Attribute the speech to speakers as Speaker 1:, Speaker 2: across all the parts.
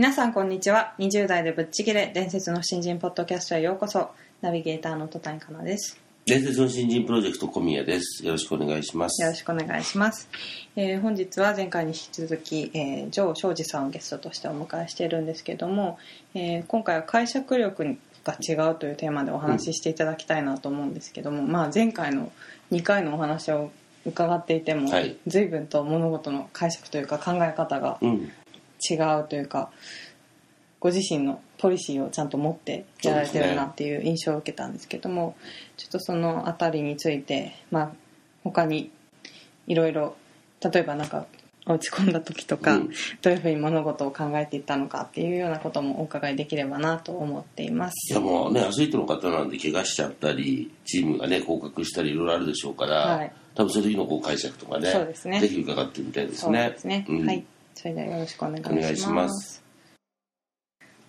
Speaker 1: 皆さんこんにちは。20代でぶっちぎれ。伝説の新人ポッドキャストへようこそ。ナビゲーターの戸谷香奈です。
Speaker 2: 伝説の新人プロジェクト小宮です。よろしくお願いします。
Speaker 1: よろしくお願いします、えー本日は前回に引き続き、えー、ジョー庄司さんをゲストとしてお迎えしているんですけども、えー今回は解釈力が違うというテーマでお話ししていただきたいなと思うんですけども、まあ、前回の2回のお話を伺っていても、
Speaker 2: はい。
Speaker 1: 随分と物事の解釈というか考え方が
Speaker 2: うん。
Speaker 1: 違うというかご自身のポリシーをちゃんと持ってやられてるなっていう印象を受けたんですけども、ちょっとその辺りについて、まあ、他にいろいろ例えばなんか落ち込んだ時とか、
Speaker 2: うん。
Speaker 1: どういうふうに物事を考えていったのかっていうようなこともお伺いできればなと思っています。
Speaker 2: いやもうね、アスリートの方なんで怪我しちゃったり、チームがね、降格したりいろいろあるでしょうから、
Speaker 1: はい。
Speaker 2: 多分その時のこう解釈とかね、
Speaker 1: そうですね。
Speaker 2: ぜひ伺ってみたいです
Speaker 1: そう
Speaker 2: ね。
Speaker 1: ですね、
Speaker 2: うん。
Speaker 1: はいそれではよろしくお願いします。
Speaker 2: お願いします。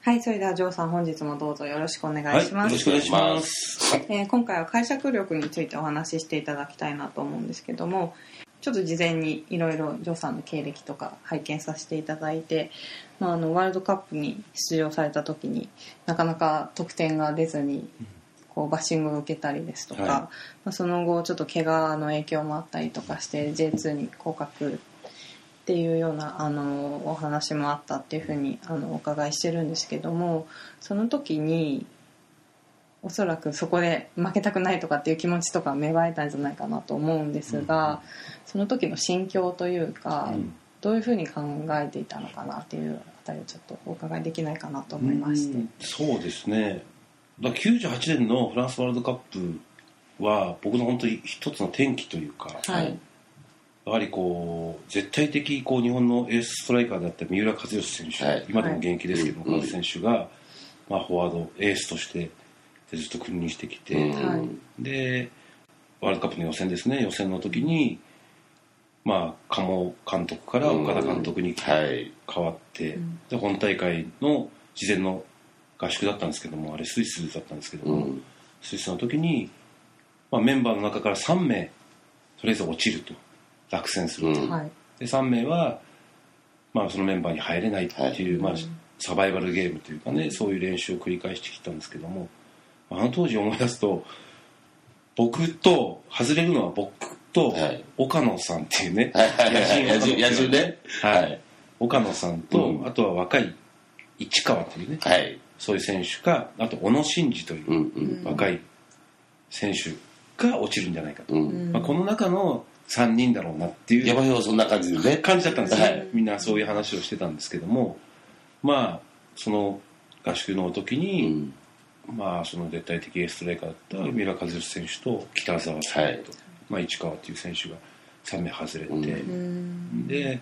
Speaker 1: はいそれではジョーさん本日もどうぞよろしくお願
Speaker 3: はいい、
Speaker 1: します、
Speaker 3: よろしくお願いします。
Speaker 1: えー今回は解釈力についてお話ししていただきたいなと思うんですけどもちょっと事前にいろいろジョーさんの経歴とか拝見させていただいて、まあ、あのワールドカップに出場された時になかなか得点が出ずにこうバッシングを受けたりですとか、
Speaker 2: はい。
Speaker 1: まあ、その後ちょっと怪我の影響もあったりとかして J2 に降格っていうようなあのお話もあったっていうふうにあのお伺いしてるんですけどもその時におそらくそこで負けたくないとかっていう気持ちとか芽生えたんじゃないかなと思うんですが、その時の心境というか、
Speaker 3: うん
Speaker 1: どういうふうに考えていたのかなっていうあたりをちょっとお伺いできないかなと思いまして。
Speaker 3: そうですね。だから98年のフランスワールドカップは僕の本当に一つの転機というか、
Speaker 1: はい
Speaker 3: やはりこう絶対的こう日本のエースストライカーだった三浦知良選手、
Speaker 2: はい。
Speaker 3: 今でも現役ですけど、
Speaker 2: はい。
Speaker 3: 選手が、まあ、フォワードエースとしてずっと君臨してきて、でワールドカップの予選ですね。予選の時にまあ鴨監督から岡田監督に
Speaker 2: はい。
Speaker 3: 変わって、
Speaker 1: うん。
Speaker 3: で本大会の事前の合宿だったんですけどもあれスイスだったんですけども、
Speaker 2: うん。
Speaker 3: スイスの時に、まあ、メンバーの中から3名とりあえず落ちると落選すると、
Speaker 2: うん
Speaker 1: はい
Speaker 3: で3名は、まあ、そのメンバーに入れないっていう、
Speaker 1: はい
Speaker 3: まあ、サバイバルゲームというかねそういう練習を繰り返してきたんですけどもあの当時思い出すと僕と外れるのは僕と
Speaker 2: はい
Speaker 3: 岡野さんっていうね、
Speaker 2: はい。野
Speaker 3: 野獣
Speaker 2: 獣野獣ね。
Speaker 3: はい
Speaker 2: はい。
Speaker 3: 岡野さんと、
Speaker 2: うん
Speaker 3: あとは若い市川というね、
Speaker 2: はい。
Speaker 3: そういう選手かあと小野伸二という。若い選手が落ちるんじゃないかと、
Speaker 2: うん。
Speaker 3: まあ、この中の3人だろうなっていう。
Speaker 2: 山表そんな感じでね。
Speaker 3: 感じだったんですよ、
Speaker 2: はい。
Speaker 3: みんなそういう話をしてたんですけども。まあその合宿の時
Speaker 2: う
Speaker 3: に、
Speaker 2: ん。
Speaker 3: まあその絶対的エーストライカーだった三浦知良選手と北澤さんと、
Speaker 2: はい。
Speaker 3: まあ、市川っていう選手が3名外れて、
Speaker 2: うん。
Speaker 1: うん。
Speaker 3: で、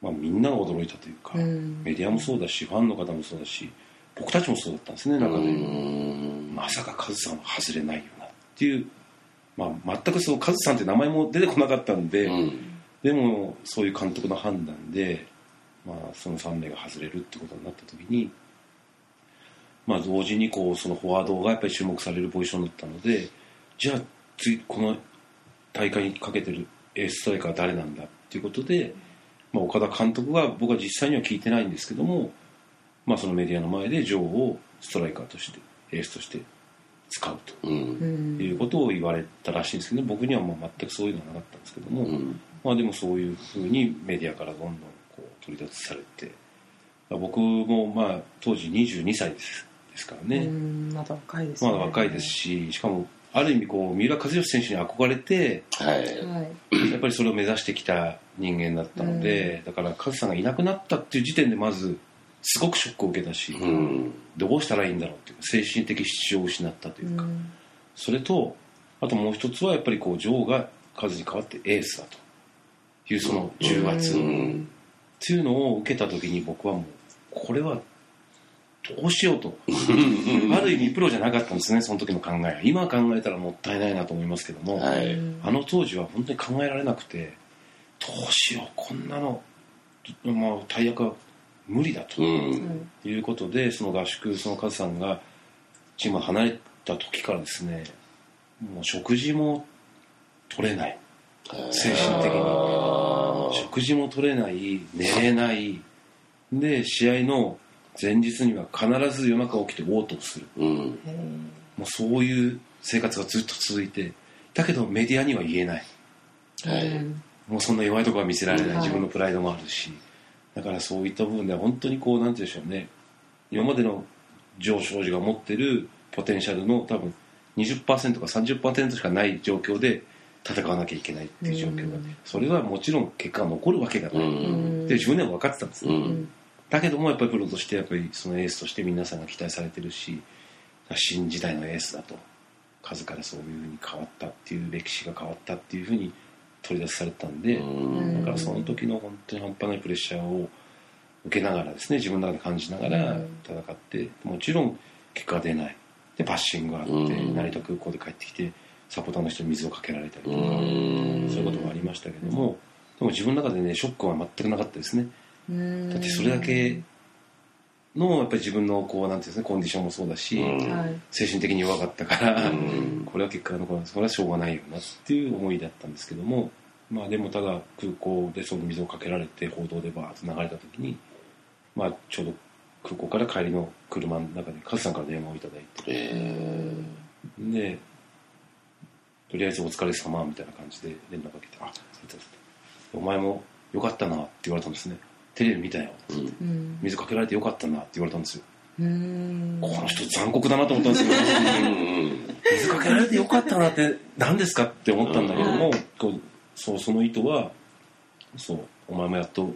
Speaker 3: まあ、みんなが驚いたというか、
Speaker 1: うん。
Speaker 3: メディアもそうだしファンの方もそうだし僕たちもそうだったんですね中
Speaker 2: う
Speaker 3: で、
Speaker 2: ん。
Speaker 3: まさかカズさんは外れないよなっていう、まあ、全くそうカズさんって名前も出てこなかったんで、
Speaker 2: うん。
Speaker 3: でもそういう監督の判断で、まあ、その3名が外れるってことになった時に、まあ、同時にこうそのフォワードがやっぱり注目されるポジションだったのでじゃあ次この大会にかけてるエースストライカーは誰なんだっていうことで、まあ、岡田監督は僕は実際には聞いてないんですけども、まあ、そのメディアの前でジョーをストライカーとしてエースとして使うと。いうことを言われたらしいんですけど、僕にはもう全くそういうのはなかったんですけども、
Speaker 2: うん。
Speaker 3: まあでもそういうふうにメディアからどんどんこう取り立つされて僕もまあ当時22歳ですですから
Speaker 1: う
Speaker 3: ね、
Speaker 1: んまだ若いですね。
Speaker 3: まだ若いですししかもある意味こう三浦知良選手に憧れて
Speaker 2: はい。
Speaker 1: はい。
Speaker 3: やっぱりそれを目指してきた人間だったので、だからカズさんがいなくなったっていう時点でまずすごくショックを受けたし、
Speaker 2: うん。
Speaker 3: どうしたらいいんだろうっていうか精神的支柱を失ったというか、
Speaker 1: うん。
Speaker 3: それとあともう一つはやっぱりこうジョーがカズに代わってエースだというその重圧
Speaker 2: うん。
Speaker 3: っていうのを受けた時に僕はもうこれはどうしようと。ある意味プロじゃなかったんですねその時の考え今考えたらもったいないなと思いますけども、
Speaker 2: はい。
Speaker 3: あの当時は本当に考えられなくてどうしようこんなの、まあ、大役は無理だと、
Speaker 2: うん。
Speaker 3: いうことでその合宿そのカズさんがチームを離れた時からですねもう食事も取れない。精神的に。食事も取れない寝れない。で試合の前日には必ず夜中起きて嘔吐する。
Speaker 2: うん。
Speaker 3: もうそういう生活がずっと続いてだけどメディアには言えない。
Speaker 2: はい。
Speaker 3: もうそんな弱いところは見せられない。
Speaker 1: はい。
Speaker 3: 自分のプライドもあるしだからそういった部分では本当にこうなんて言うんでしょうね。今までの上昇時が持ってるポテンシャルの多分20%か30%しかない状況で戦わなきゃいけないっていう状況が。
Speaker 1: うん。
Speaker 3: それはもちろん結果が残るわけが
Speaker 2: う
Speaker 3: ない、
Speaker 2: ん。
Speaker 3: で自分でも分かってたんですだけどもやっぱりプロとしてやっぱりそのエースとして皆さんが期待されてるし新時代のエースだと数からそういうふうに変わったっていう歴史が変わったっていうふうに取り出されたんで、
Speaker 2: うん。
Speaker 3: だからその時の本当に半端ないプレッシャーを受けながらですね自分の中で感じながら
Speaker 1: うん。
Speaker 3: 戦ってもちろん結果が出ない。でバッシングがあって、
Speaker 2: うん。
Speaker 3: 成田空港で帰ってきてサポーターの人に水をかけられたりとか、
Speaker 2: うん。
Speaker 3: そういうこともありましたけども、でも自分の中でねショックは全くなかったですね。だ
Speaker 1: だ
Speaker 3: ってそれだけのやっぱり自分のこうなんていうんですねコンディションもそうだし、精神的に弱かったから、
Speaker 2: うん。
Speaker 3: これは結果が残らないそれはしょうがないよなっていう思いだったんですけどもまあでもただ空港でその水をかけられて報道でバーッと流れた時にまあちょうど空港から帰りの車の中でカズさんから電話をいただいて
Speaker 2: え
Speaker 3: でとりあえずお疲れ様みたいな感じで連絡かけて「あいたお前もよかったな」って言われたんですねテレビ見たよ。
Speaker 2: ーうん。
Speaker 1: うん
Speaker 3: 水かけられてよかったなって言われたんですよ。
Speaker 1: うん。
Speaker 3: この人残酷だなと思ったんですよ。
Speaker 2: うん
Speaker 3: 水かけられてよかったなって何ですかって思ったんだけども、こうそうその意図はそうお前もやっと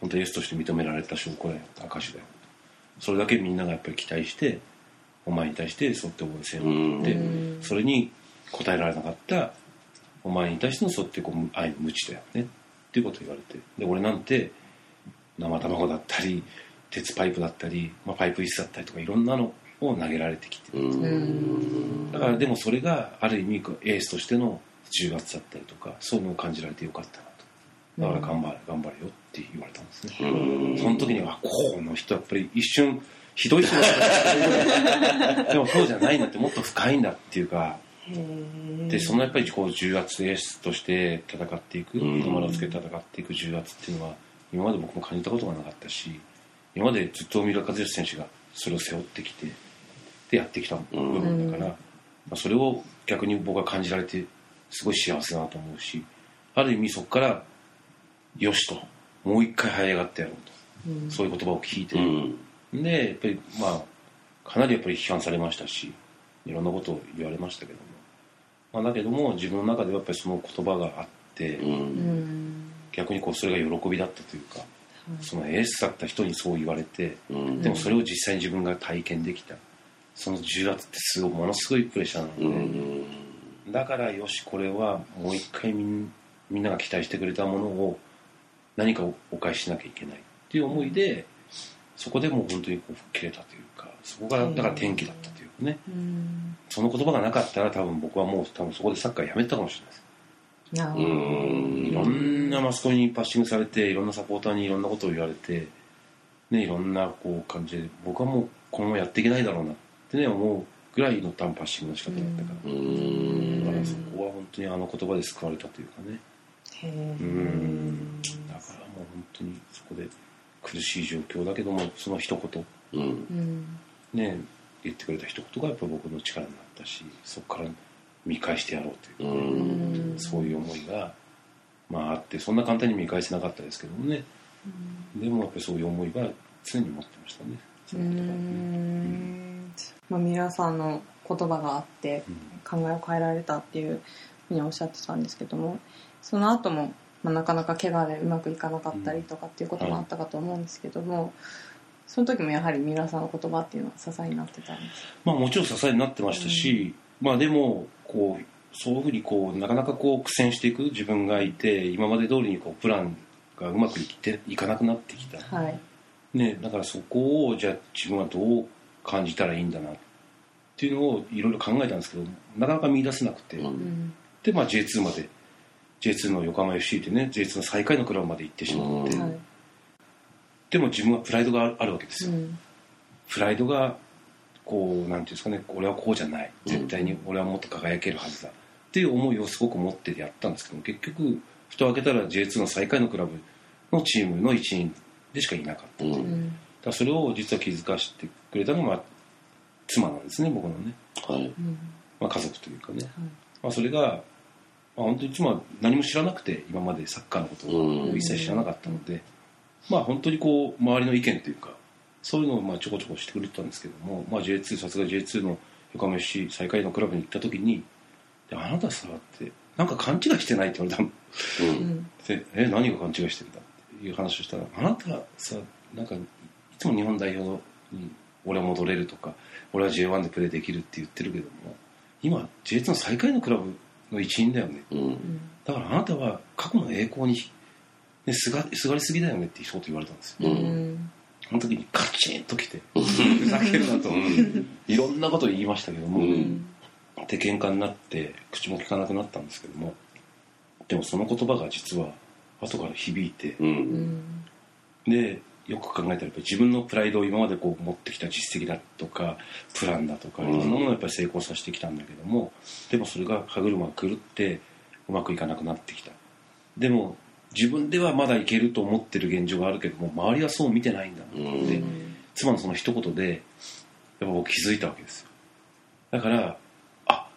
Speaker 3: 本当エースとして認められた証拠だよ証だよ。それだけみんながやっぱり期待してお前に対してそうやって応援線を送って、
Speaker 1: うん。
Speaker 3: それに応えられなかったお前に対してのそうやってこう愛の無知だよねっていうことを言われて。で俺なんて生卵だったり鉄パイプだったり、まあ、パイプ椅子だったりとかいろんなのを投げられてきて
Speaker 2: うん。
Speaker 3: だからでもそれがある意味エースとしての重圧だったりとかそういうのを感じられてよかったなと。だから頑張れ頑張れよって言われたんですね、
Speaker 2: うん。
Speaker 3: その時にはこの人やっぱり一瞬ひどい人だったでもそうじゃないんだってもっと深いんだっていうか。でそのやっぱりこう重圧エースとして戦っていく
Speaker 2: うん。
Speaker 3: 日の丸をつけて戦っていく重圧っていうのは今まで僕も感じたことがなかったし今までずっと三浦知良選手がそれを背負ってきてでやってきた部分だから、まあ、それを逆に僕は感じられてすごい幸せだなと思うしある意味そこからよしともう一回這い上がってやろうとそういう言葉を聞いて、
Speaker 2: うん。
Speaker 3: でやっぱりまあかなりやっぱり批判されましたしいろんなことを言われましたけども、まあ、だけども自分の中ではやっぱりその言葉があって、
Speaker 2: うん
Speaker 1: うん
Speaker 3: 逆にこうそれが喜びだったというかそのエースだった人にそう言われて
Speaker 2: うん。
Speaker 3: でもそれを実際に自分が体験できた。その重圧ってすごいものすごいプレッシャーなので、
Speaker 2: うん。
Speaker 3: だからよしこれはもう一回みんみんなが期待してくれたものを何かお返ししなきゃいけないっていう思いでそこでもう本当にこう吹っ切れたというかそこがだから転機だったというかね。
Speaker 1: うん。
Speaker 3: その言葉がなかったら多分僕はもう多分そこでサッカーやめてたかもしれないです。
Speaker 1: な
Speaker 2: うん。
Speaker 3: いろんなマスコミにパッシングされていろんなサポーターにいろんなことを言われて、ね、いろんなこう感じで僕はもうこのままやっていけないだろうなってね思うぐらいの多分パッシングの仕方だったから、
Speaker 2: うん。
Speaker 3: だからそこは本当にあの言葉で救われたというかね。うん。だからもう本当にそこで苦しい状況だけどもその一言。
Speaker 2: うん。
Speaker 1: うん
Speaker 3: ね言ってくれた一言がやっぱ僕の力になったしそこから見返してやろうという
Speaker 2: う
Speaker 1: うん。ん
Speaker 3: そういう思いが、まあ、あってそんな簡単に見返せなかったですけどもね。でもやっぱりそういう思いは常に持ってましたね。そうの
Speaker 1: ー
Speaker 3: 言葉に
Speaker 1: ん。まあ皆さんの言葉があって
Speaker 3: うん。
Speaker 1: 考えを変えられたっていうふうにおっしゃってたんですけどもその後も、まあ、なかなか怪我でうまくいかなかったりとかっていうこともあったかと思うんですけども、その時もやはり皆さんの言葉っていうのは支えになってたんです
Speaker 3: まあもちろん支えになってましたし、まあでもこうそういうふうにこうなかなかこう苦戦していく自分がいて今まで通りにこうプランがうまくいっていかなくなってきた、
Speaker 1: はい。
Speaker 3: ね、だからそこをじゃあ自分はどう感じたらいいんだなっていうのをいろいろ考えたんですけどなかなか見出せなくて、
Speaker 2: うん。
Speaker 1: うん
Speaker 3: で、まあ、J2 まで。J2 の横浜 FC ってね J2 の最下位のクラブまで行ってしまって、
Speaker 2: うん。
Speaker 1: はい
Speaker 3: でも自分はプライドがあるわけですよ、
Speaker 1: うん。
Speaker 3: プライドがこうなんていうんですかね俺はこうじゃない。絶対に俺はもっと輝けるはずだ。っていう思いをすごく持ってやったんですけど結局蓋を開けたら J2 の最下位のクラブのチームの一員でしかいなかった、
Speaker 2: う。
Speaker 1: ん。ん
Speaker 3: らそれを実は気づかせてくれたのが、まあ、妻なんですね僕のね、
Speaker 2: はい。
Speaker 1: うん
Speaker 3: まあ、家族というかね、
Speaker 1: はい
Speaker 3: まあ、それが、まあ、本当に妻は何も知らなくて今までサッカーのことを一切知らなかったので、まあ本当にこう周りの意見というかそういうのをまあちょこちょこしてくれてたんですけども、まあ、J2 さすが J2 の横浜 FC 最下位のクラブに行った時に「であなたさ」ってなんか勘違いしてないって言われたの。
Speaker 2: う
Speaker 1: うん。ん
Speaker 3: でえ何が勘違いしてるんだっていう話をしたら「あなたさなんかいつも日本代表に俺は戻れるとか俺は J1 でプレーできるって言ってるけども今 J2 の最下位のクラブの一員だよね。
Speaker 2: うん。
Speaker 3: だからあなたは過去の栄光に、ね、すがすがりすぎだよねって一言言われたんですよ。
Speaker 1: うんうん
Speaker 3: その時にカチンときてふざけるなと。
Speaker 2: うん。
Speaker 3: いろんなことを言いましたけども、
Speaker 2: うん。
Speaker 3: で喧嘩になって口も利かなくなったんですけどもでもその言葉が実は後から響いてでよく考えたらやっぱり自分のプライドを今までこう持ってきた実績だとかプランだとかい
Speaker 2: うん。
Speaker 3: ろんなものをやっぱり成功させてきたんだけどもでもそれが歯車が狂ってうまくいかなくなってきた。でも自分ではまだいけると思ってる現状があるけども周りはそう見てないんだなって、
Speaker 2: うん。
Speaker 3: 妻のその一言でやっぱ僕気づいたわけですよ。だからあ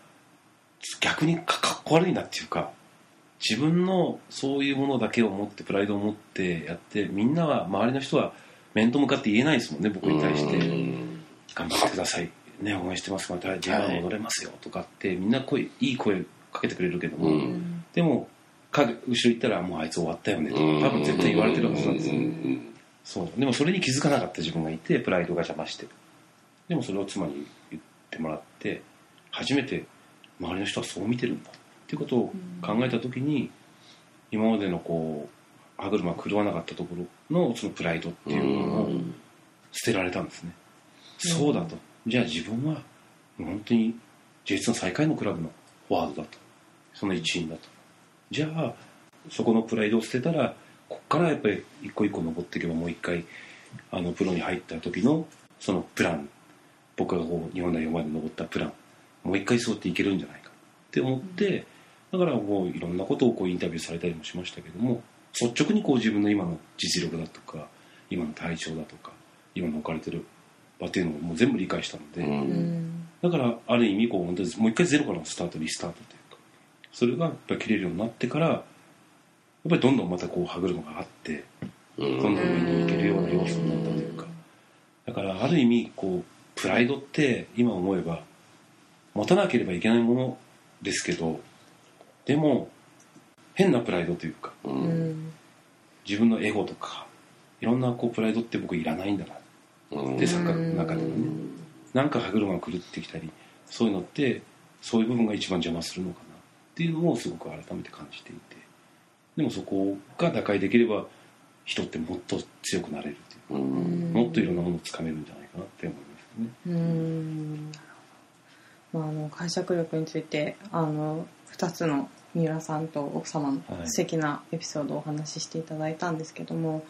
Speaker 3: 逆にかかっこ悪いなっていうか自分のそういうものだけを持ってプライドを持ってやってみんなは周りの人は面と向かって言えないですもんね僕に対して。
Speaker 2: うん。
Speaker 3: 頑張ってください。ね応援してます。また J1 戻れますよとかってみんな声いい声かけてくれるけども、
Speaker 2: うん。
Speaker 3: でも影後ろ行ったらもうあいつ終わったよねと多分絶対言われてるはずなんですよ、
Speaker 2: うん。
Speaker 3: そう。でもそれに気づかなかった自分がいてプライドが邪魔して。でもそれを妻に言ってもらって初めて周りの人はそう見てるんだっていうことを考えた時に今までのこう歯車が狂わなかったところのそのプライドっていうものを捨てられたんですね、そうだと。じゃあ自分はもう本当に J2 の最下位のクラブのフォワードだと。その一員だとじゃあそこのプライドを捨てたらこっからやっぱり一個一個登っていけばもう一回あのプロに入った時のそのプラン。僕がこう日本代表まで登ったプラン。もう一回そうやっていけるんじゃないか。って思ってだからこういろんなことをこうインタビューされたりもしましたけども率直にこう自分の今の実力だとか今の体調だとか今の置かれてる場っていうのをもう全部理解したので、だからある意味こう本当にもう一回ゼロからのスタートリスタートという。かそれがやっぱり切れるようになってからやっぱりどんどんまたこう歯車があって
Speaker 2: うん。
Speaker 3: どんどん上に行けるような要素になったというか。だからある意味こうプライドって今思えば持たなければいけないものですけどでも変なプライドというか
Speaker 2: う
Speaker 1: うん。ん
Speaker 3: 自分のエゴとかいろんなこうプライドって僕いらないんだな
Speaker 2: うん
Speaker 3: でサッカーの中でもねなんか歯車が狂ってきたりそういうのってそういう部分が一番邪魔するのかなっていうのをすごく改めて感じていて。でもそこが打開できれば人ってもっと強くなれるというか
Speaker 2: うん。
Speaker 3: もっといろんなものをつかめるんじゃないかなって思いますね。
Speaker 1: うん。まあ、あの解釈力についてあの2つの三浦さんと奥様の
Speaker 3: はい。
Speaker 1: 素敵なエピソードをお話ししていただいたんですけども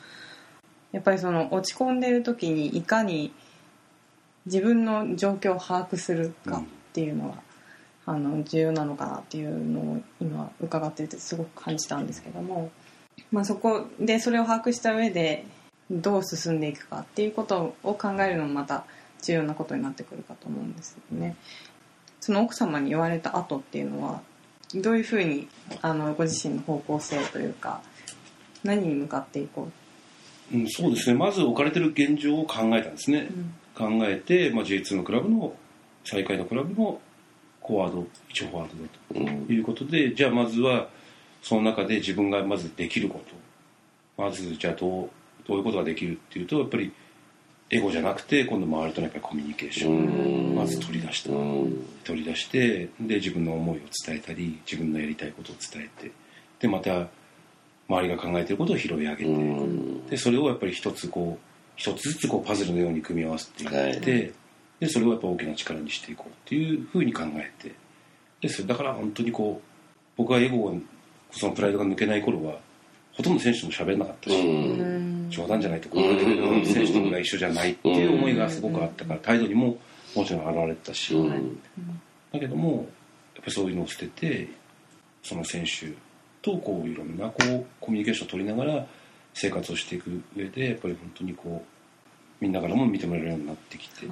Speaker 1: やっぱりその落ち込んでいる時にいかに自分の状況を把握するかっていうのが、あの重要なのかなっていうのを今伺っていてすごく感じたんですけども、まあ、そこでそれを把握した上でどう進んでいくかっていうことを考えるのもまた重要なことになってくるかと思うんですよね。その奥様に言われた後っていうのはどういうふうにあのご自身の方向性というか何に向かっていこ
Speaker 3: う？ん、そうですね。まず置かれてる現状を考えたんですね。
Speaker 1: う、、
Speaker 3: 考えて、まあ、J2 のクラブの最下位のクラブのフォワード一応フォワードだと
Speaker 2: うん。
Speaker 3: いうことでじゃあまずはその中で自分がまずできること。まずじゃあどうどういうことができるっていうとやっぱりエゴじゃなくて今度周りとのやっぱりコミュニケーション。をまず取り出した。
Speaker 2: うん。
Speaker 3: 取り出してで自分の思いを伝えたり自分のやりたいことを伝えてでまた周りが考えてることを拾い上げて、
Speaker 2: うん。
Speaker 3: でそれをやっぱり一つこう一つずつこうパズルのように組み合わせていって、
Speaker 2: はい
Speaker 3: でそれをやっぱ大きな力にしていこうっていうふうに考えてでそれだから本当にこう僕はエゴがそのプライドが抜けない頃はほとんど選手とも喋れなかったし、
Speaker 2: うん。
Speaker 3: 冗談じゃないとこうだけど
Speaker 2: うん。
Speaker 3: 選手と僕が一緒じゃないっていう思いがすごくあったから態度にももちろん現れてたし、
Speaker 2: うん。
Speaker 3: だけどもやっぱりそういうのを捨ててその選手とこういろんなこうコミュニケーションを取りながら生活をしていく上でやっぱり本当にこうみんなからも認められるようになってきて、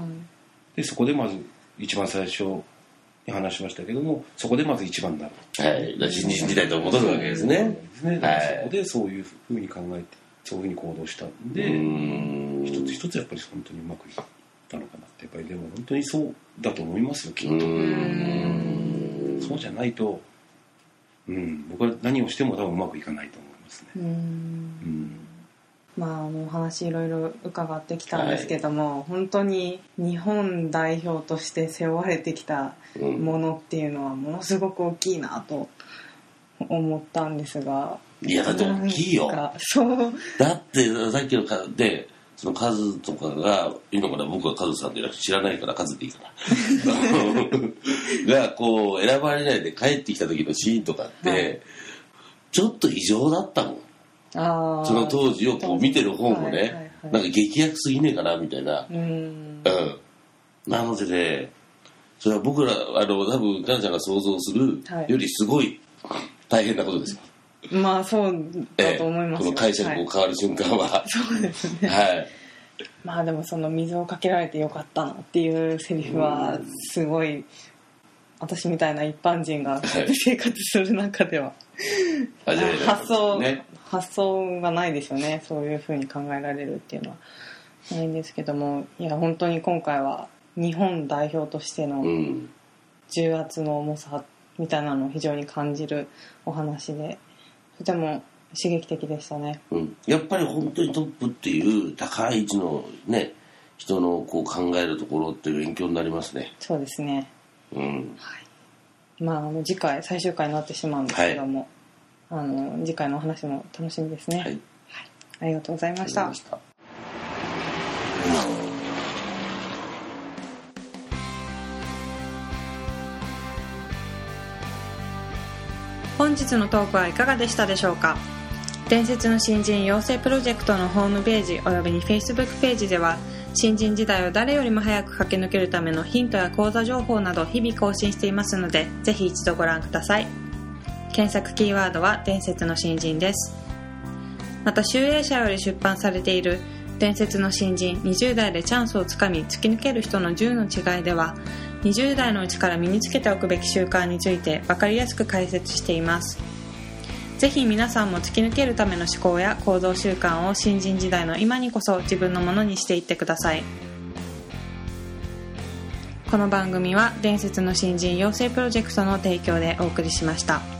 Speaker 3: でそこでまず一番最初に話しましたけどもそこでまず一番になる。
Speaker 2: はい。だから新人時代と戻るわけですね。
Speaker 3: ですね。そこでそういうふうに考えてそういうふうに行動したんで、
Speaker 2: うん。
Speaker 3: 一つ一つやっぱり本当にうまくいったのかなってやっぱりでも本当にそうだと思いますよきっと、
Speaker 2: うん。
Speaker 3: そうじゃないと、うん、僕は何をしても多分うまくいかないと思いますね、
Speaker 1: うん。
Speaker 3: うん
Speaker 1: まあ、あのお話いろいろ伺ってきたんですけども、本当に日本代表として背負われてきた
Speaker 2: うん
Speaker 1: ものっていうのはものすごく大きいなと思ったんですが
Speaker 2: いや、だって大きいよ。
Speaker 1: そう
Speaker 2: だって、さっきのか、で、その数とかが、いいのかな僕はカズさんで知らないから数でいいから。が、こう、選ばれないで帰ってきた時のシーンとかって、
Speaker 1: はい
Speaker 2: ちょっと異常だったもん。その当時をこう見てる方もね、
Speaker 1: はいはいはい
Speaker 2: なんか劇薬すぎねえかな、みたいな。
Speaker 1: うん
Speaker 2: うん。なのでね、それは僕ら、あの、多分、カナちゃんが想像する
Speaker 1: はい
Speaker 2: よりすごい大変なことですよ。
Speaker 1: まあそうだと思いますよ、
Speaker 2: この会社がこう変わる瞬間は。
Speaker 1: はいそうですね
Speaker 2: はい。
Speaker 1: まあでもその水をかけられてよかったなっていうセリフはすごい私みたいな一般人が
Speaker 2: はい
Speaker 1: 生活する中では
Speaker 2: 味わえない
Speaker 1: 発想、
Speaker 2: ね。
Speaker 1: 発想がないですよねそういうふうに考えられるっていうのはないんですけどもいや本当に今回は日本代表として
Speaker 2: う
Speaker 1: の
Speaker 2: ん。
Speaker 1: 重圧の重さみたいなのを非常に感じるお話でとても刺激的でしたね
Speaker 2: うん。やっぱり本当にトップっていう高い位置のね、人のこう考えるところって勉強になりますね。
Speaker 1: そうですね
Speaker 2: うん。
Speaker 1: まあ、あの次回最終回になってしまうんですけども、あの次回のお話も楽しみですね、
Speaker 2: はい。
Speaker 1: ありがとうございました。
Speaker 2: ありがとうございました。
Speaker 1: 本日のトークはいかがでしたでしょうか？伝説の新人養成プロジェクトのホームページおよびに Facebook ページでは新人時代を誰よりも早く駆け抜けるためのヒントや講座情報など日々更新していますのでぜひ一度ご覧ください検索キーワードは伝説の新人です。また集英社より出版されている伝説の新人20代でチャンスをつかみ突き抜ける人の10の違いでは20代のうちから身につけておくべき習慣について分かりやすく解説しています。ぜひ皆さんも突き抜けるための思考や行動習慣を新人時代の今にこそ自分のものにしていってください。この番組は伝説の新人養成プロジェクトの提供でお送りしました。